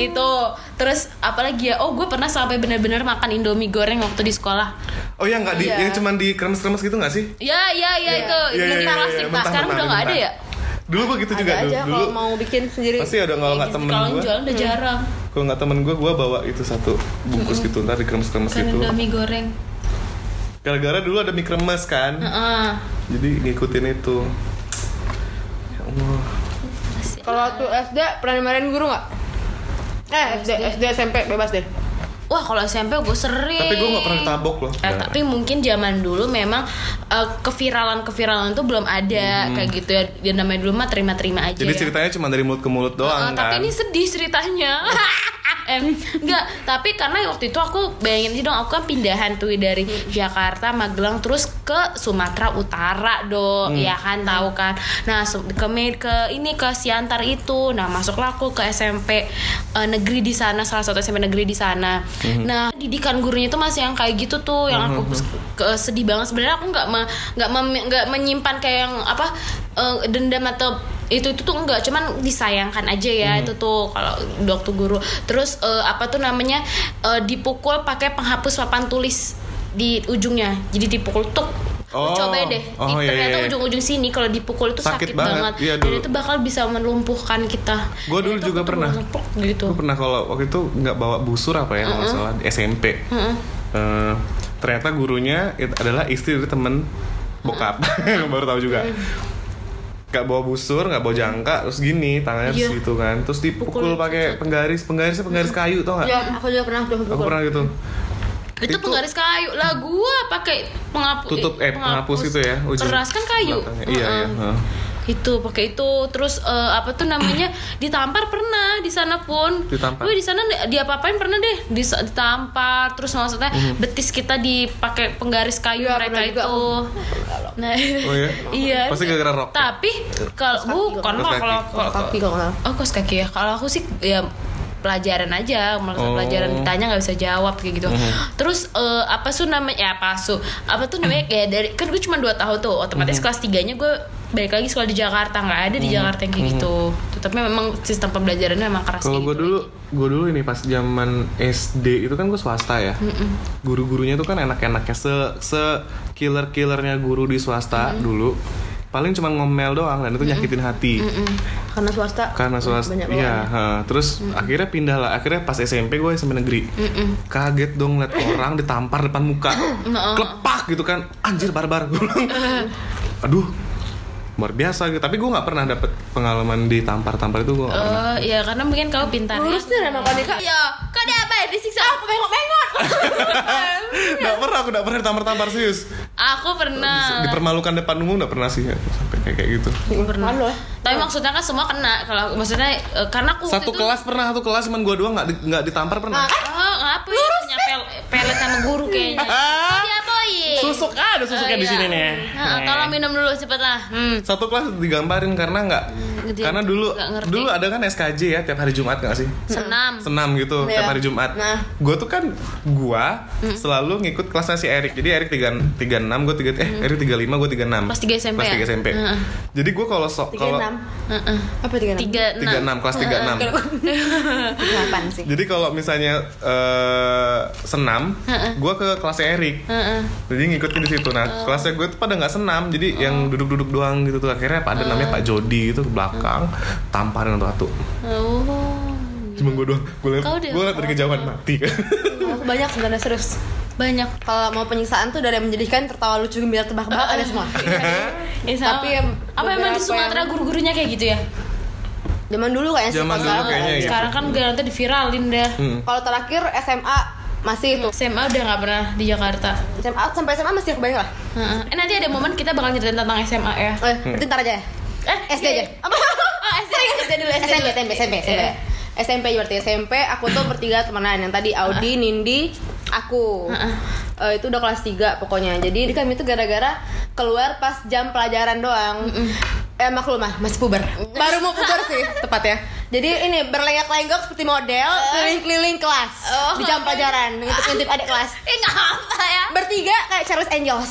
itu terus apalagi ya oh gue pernah sampai bener-bener makan indomie goreng waktu di sekolah Oh ya nggak di Iya. yang cuman di kremes-kremes gitu nggak sih? Ya, ya, ya itu Iya, itu iya, iya, plastik. iya, Nah, mentah, sekarang mentah, udah nggak ada ya. Dulu begitu juga Ada dulu. aja Dulu kalau mau bikin sendiri. pasti ada kalau nggak temen Kalau gue. jualan udah jarang. Kalau nggak temen gue, gue bawa itu satu bungkus gitu ntar di kremes-kremes Kan gitu. udah mie goreng. Gara-gara dulu ada mie kremes kan, Heeh. jadi ngikutin itu. Ya Allah. Kalau waktu SD pernah dimarahin guru nggak? Eh SD, SD SMP bebas deh. Wah, kalau SMP gue sering. Tapi gue nggak pernah ditabok loh. Eh, tapi mungkin zaman dulu memang eh, keviralan-keviralan itu belum ada kayak gitu ya. Dia namanya dulu mah terima-terima aja. Hmm. Jadi ya. ceritanya cuma dari mulut ke mulut doang kan. Tapi ini sedih ceritanya. eh, enggak, tapi karena waktu itu aku bayangin sih dong, aku kan pindahan tuh dari Jakarta, Magelang terus ke Sumatera Utara dong, ya kan tahu kan. Nah, ke ke ini ke Siantar itu. Nah, masuklah aku ke SMP eh, negeri di sana, salah satu SMP negeri di sana. Nah, didikan gurunya itu masih yang kayak gitu tuh, yang aku ke- sedih banget. Sebenarnya aku nggak nggak nggak menyimpan kayak yang apa eh, dendam atau itu itu tuh enggak cuman disayangkan aja ya Hmm. itu tuh kalau waktu guru. Terus eh, apa tuh namanya eh, dipukul pakai penghapus papan tulis di ujungnya. Jadi dipukul tuk Oh. coba deh Oh, iya, ternyata iya, iya. ujung-ujung sini kalau dipukul itu sakit, Sakit banget. banget, Iya, dan dulu. itu bakal bisa melumpuhkan kita Gua dulu Itu juga pernah. gitu Gue pernah kalau waktu itu nggak bawa busur apa ya kalau nggak salah SMP. Eh, ternyata gurunya it- adalah istri dari temen bokap. Baru tahu juga. Gak bawa busur, nggak bawa jangka, terus gini tangannya terus Iya. gitu kan, terus dipukul Pukul, pakai penggaris, penggarisnya penggaris kayu tau nggak? Ya, aku juga pernah tuh Aku pernah gitu. Itu, Itu- penggaris kayu lah gua pakai penghapus Tutup eh penghapus itu ya ujung keras kan kayu. Iya iya. Heeh. heeh. itu pakai itu terus eh, apa tuh namanya ditampar pernah di sana pun Ditampar? Wih, di sana dia apain pernah deh Dis- ditampar terus maksudnya Mhm. betis kita dipakai penggaris kayu Iya, mereka pernah juga itu nah Oh ya? iya Pasti gara-gara rok. ya? tapi kalau bukan kalau kalau Kaki kalau oh kos kaki ya kalau aku sih ya pelajaran aja masa Oh. pelajaran ditanya nggak bisa jawab kayak gitu terus eh, apa su namanya ya apa su apa tuh namanya kayak dari kan gue cuma dua tahun tuh otomatis kelas tiganya gue balik lagi sekolah di Jakarta nggak ada di Jakarta yang kayak gitu tapi memang sistem pembelajarannya memang keras Kalau gue gitu. dulu, gue dulu ini pas zaman SD itu kan gue swasta ya. Guru-gurunya tuh kan enak-enaknya se se killer killernya guru di swasta dulu. Paling cuma ngomel doang dan itu nyakitin hati. Karena swasta. Karena swasta, Banyak iya. Terus akhirnya pindah lah. Akhirnya pas SMP gue SMP negeri. Kaget dong liat orang ditampar depan muka, klepak gitu kan. Anjir barbar. Gue bilang, Aduh, luar biasa gitu. Tapi gue nggak pernah dapet pengalaman ditampar-tampar itu gue nggak pernah. Oh iya karena mungkin kau pintar ya. Lurus nih emang Konika. Iya, kau dia apa ya disiksa? Aku Bengok-bengok. Nggak pernah, aku nggak pernah ditampar-tampar serius. Aku pernah. Dipermalukan depan umum nggak pernah sih sampai kayak kayak gitu. pernah. Malu ya. Tapi maksudnya kan semua kena. Kalau maksudnya eh, karena aku Satu itu- kelas pernah, satu kelas cuman gua doang nggak di- nggak ditampar pernah. Oh, ngapa ya punya pel pelet sama guru kayaknya. Ah. Dia boy. Susuk ada susuknya Oh, di iya. sini nih. Nah, tolong minum dulu cepet lah. Hmm. Satu kelas digambarin karena nggak Dia karena dulu dulu ada kan SKJ ya tiap hari Jumat nggak sih? Senam. Senam gitu Iya. tiap hari Jumat. Nah. Gue tuh kan gua selalu ngikut kelasnya si Erik. Jadi Erik tiga tiga enam, gue tiga eh Erik tiga lima, gue tiga enam. Kelas tiga SMP Kelas ya? tiga SMP. Heeh. Jadi gue kalau so, Tiga kalau. Apa tiga enam? Tiga tiga enam kelas tiga enam. Delapan sih. Jadi kalau misalnya eh, senam, gue ke kelasnya Erik. Jadi ngikutin di situ. Nah, kelasnya gue tuh pada nggak senam. Jadi yang duduk-duduk doang gitu tuh. Akhirnya pada namanya Pak Jody itu ke belakang, tamparin satu-satu. Oh. Cuma gue doang. Gue liat, deh. gue liat dari kejauhan mati. Banyak sebenarnya serius. Banyak. Kalau mau penyiksaan tuh dari yang menjadikan tertawa lucu gembira tebak-tebak ada semua. Ya, sama. Tapi yang apa emang di Sumatera yang- guru-gurunya kayak gitu ya? Zaman dulu kayaknya sih Zaman dulu sekarang kayaknya nggak iya. Sekarang kan gue nanti diviralin dah. Hmm. Kalau terakhir SMA masih itu. SMA udah nggak pernah di Jakarta. SMA sampai SMA masih kebayang lah. Heeh. Eh nanti ada momen kita bakal ceritain tentang SMA ya. Eh, berarti ntar aja ya. Eh, SD aja. Apa? Oh, SD, SD dulu, SD SMP. SMP, SMP, SMP. Iya. SMP berarti SMP aku tuh bertiga temenan yang tadi Audi, Nindi, aku. Eh, itu udah kelas 3 pokoknya. Jadi kami itu gara-gara keluar pas jam pelajaran doang. Eh maklum mah masih puber. Baru mau puber sih tepatnya. Jadi ini berlenggak-lenggok seperti model keliling-keliling kelas. Oh. di jam pelajaran ngintip-ngintip adik kelas. Eh nggak apa ya? Bertiga kayak Charles Angels.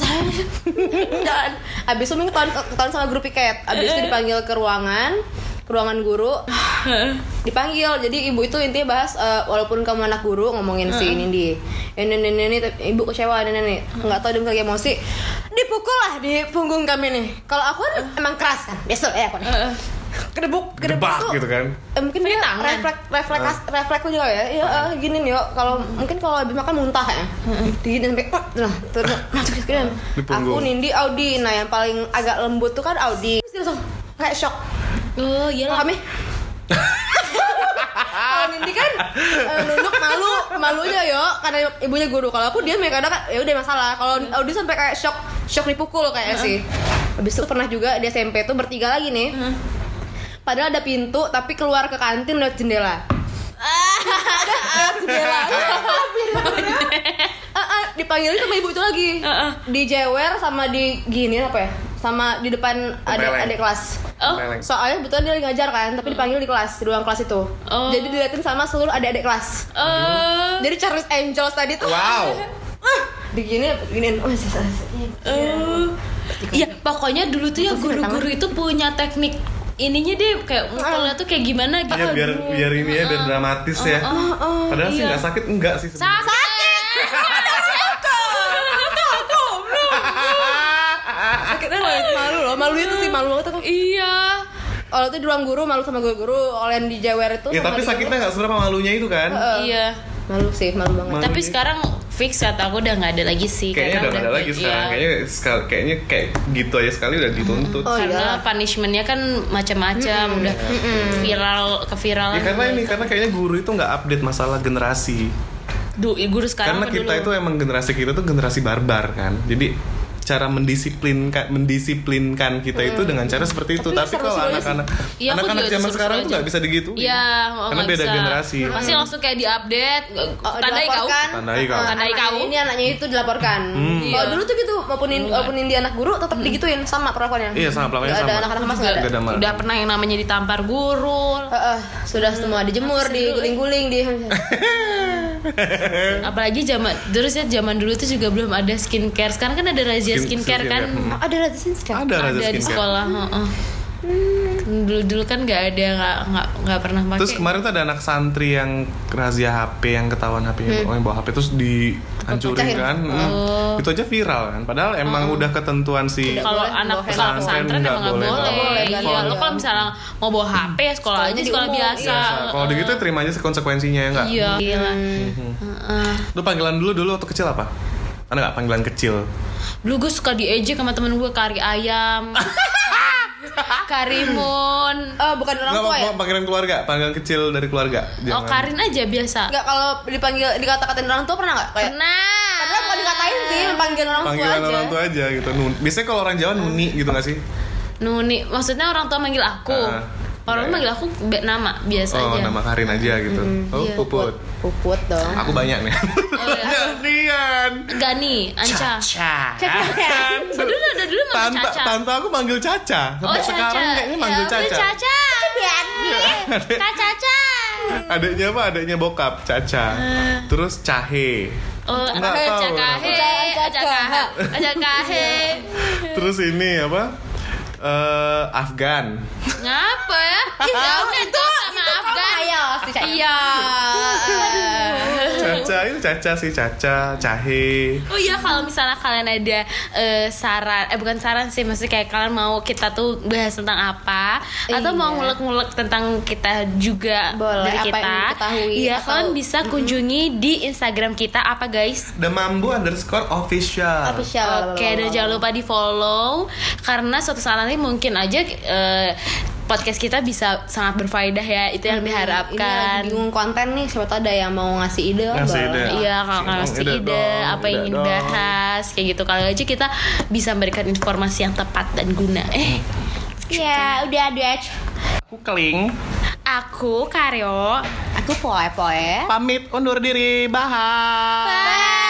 Dan abis itu minggu ketahuan, ketahuan sama grup piket. Abis itu dipanggil ke ruangan ke ruangan guru. Dipanggil. Jadi ibu itu intinya bahas eh, walaupun kamu anak guru ngomongin si ini ini ini tapi ibu kecewa ini ini nggak tahu dia lagi emosi. Dipukul lah di punggung kami nih. Kalau aku kan emang keras kan biasa ya aku nih kedebuk kedebuk Debak tuh gitu kan. eh, mungkin dia tangan. refleks refleks refleks juga ya. Ya eh, gini nih yo kalau mungkin kalau habis makan muntah ya. Digini sampai "Wah," nah terus nah gini. Di punggung. aku Nindi Audi. Nah yang paling agak lembut tuh kan Audi. Terus dia langsung kayak shock. Oh iya kami kalau Nindi kan eh, nunduk malu malunya yo. Karena ibunya guru. Kalau aku dia kadang kan ya udah masalah. Kalau Audi sampai kayak shock shock dipukul kayak sih. Habis itu pernah juga di SMP tuh bertiga lagi nih padahal ada pintu tapi keluar ke kantin lewat jendela. Lewat jendela. Ah, ah, dipanggilin sama ibu itu lagi. Ah, ah. dijewer sama di gini apa ya? Sama di depan adik adik kelas. Oh. Soalnya betul dia lagi ngajar kan tapi dipanggil di kelas di ruang kelas itu. Oh. jadi diliatin sama seluruh adik-adik kelas. Eh, jadi Charles Angels tadi tuh. Wow. ah, digini giniin. Oh, eh. Iya, pokoknya dulu tuh ya guru-guru itu punya teknik ininya deh kayak mukulnya tuh kayak gimana gitu. Ya biar biar ini ya biar dramatis ya. Padahal sih Iya. nggak sakit enggak sih sebenarnya. akhirnya malu, malu loh malu itu sih malu banget aku Iya. kalau itu di ruang guru malu sama guru-guru kalau yang dijewer itu Ya tapi di- sakitnya nggak seberapa malunya itu kan. Iya. malu sih malu banget Malu. Tapi sekarang fix kata aku udah nggak ada lagi sih. Kayaknya udah nggak ada lagi sekarang. iya. Kayaknya sekal- kayaknya kayak gitu aja sekali udah dituntut. Oh, karena iya. punishmentnya kan macam-macam udah viral ke viralan Ya karena ini karena kayaknya guru itu nggak update masalah generasi. Du, guru sekarang karena kita dulu? itu emang generasi kita tuh generasi barbar kan. Jadi cara mendisiplinkan mendisiplinkan kita itu dengan cara seperti itu. Tapi Tapi, kalau anak-anak Iya, aku anak-anak zaman sekarang tuh nggak bisa digitu. Iya, oh, Karena beda bisa. generasi. Pasti langsung kayak diupdate, Oh, tandai kau. Tandai kau. Eh, Tandai kau. ini anaknya itu dilaporkan Hmm. kalau Iya. dulu tuh gitu maupun in, walaupun ini anak guru tetap digituin sama perlakuannya Iya, sama perlakuannya Nggak ada sama. anak-anak mas nggak ada udah pernah yang namanya ditampar guru. Eh, eh, sudah semua dijemur, diguling-guling, di Apalagi zaman terus ya zaman dulu tuh juga belum ada skincare. Sekarang kan ada razia Skin- skincare kan. skincare, hmm. ada ratusan sekarang. Ada Ada di skincare. sekolah, heeh. Dulu dulu kan nggak ada nggak nggak nggak pernah pakai. Terus kemarin tuh ada anak santri yang razia HP yang ketahuan HP-nya oh, yang bawa HP terus dihancurin Pecahin. kan. Hmm. Oh. Itu aja viral kan. Padahal emang udah ketentuan si kalau boleh anak handphone. pesantren Nggak emang nggak boleh, boleh. nggak boleh. Iya, Iya. lo kalau misalnya mau bawa HP ya sekolah aja Sekolahnya sekolah biasa. Biasa. Kalau di gitu terima aja konsekuensinya ya enggak? Iya. Gila. Heeh. Lu panggilan dulu dulu waktu kecil apa? Ada nggak panggilan kecil? Dulu gue suka diejek sama temen gue kari ayam. Karimun. Eh, bukan orang Nggak, tua ya? panggilan keluarga, panggilan kecil dari keluarga. Oh Karin aja biasa. Enggak kalau dipanggil dikata-katain orang tua pernah nggak? Kayak Pernah. Padahal bukan dikatain sih, panggil orang tua Panggilan aja. orang tua aja gitu. Nun. Biasanya kalau orang Jawa nuni gitu nggak sih? Nuni, maksudnya orang tua manggil aku. Ah, orang iya, manggil aku be- nama biasa Oh, aja. nama Karin aja gitu. oh, iya. puput. Puput dong. Aku banyak nih. iya. Gantian. Gani, Anca. Caca. Dulu ada dulu manggil Tante, Caca. tante aku manggil Caca. Oh, Sampai Caca. sekarang kayaknya manggil Ya, Caca. Caca. Kak Caca. Adiknya apa? Adiknya bokap, Caca. Terus Cahe. Oh, Nggak Aca tahu. Kahe, Aca Kahe, Aca Kahe. Terus ini apa? Eh Afgan. Ngapa ya? Ya udah itu sama Afgan. Iya. Caca itu Caca sih Caca, Cahe. Oh iya kalau misalnya kalian ada eh, saran eh bukan saran sih maksudnya kayak kalian mau kita tuh bahas tentang apa atau mau Iya. ngulek-ngulek tentang kita juga Boleh, dari apa kita. yang diketahui Iya, atau- kalian bisa kunjungi di Instagram kita apa guys? The Mambu underscore official. Official. Oke, dan jangan lupa di follow karena suatu saat nanti mungkin aja eh, podcast kita bisa sangat berfaedah ya itu yang Ini lagi diharapkan. bingung konten nih, siapa tahu ada yang mau ngasih ide. Ngasih ide. Iya, kalau ngasih ide ide, dong, apa yang ingin dong. dibahas, kayak gitu. Kali aja kita bisa memberikan informasi yang tepat dan guna. Eh, Iya, udah ada. Aku keling. Aku Karyo. Aku poe poe. Pamit undur diri. Bye. Bye.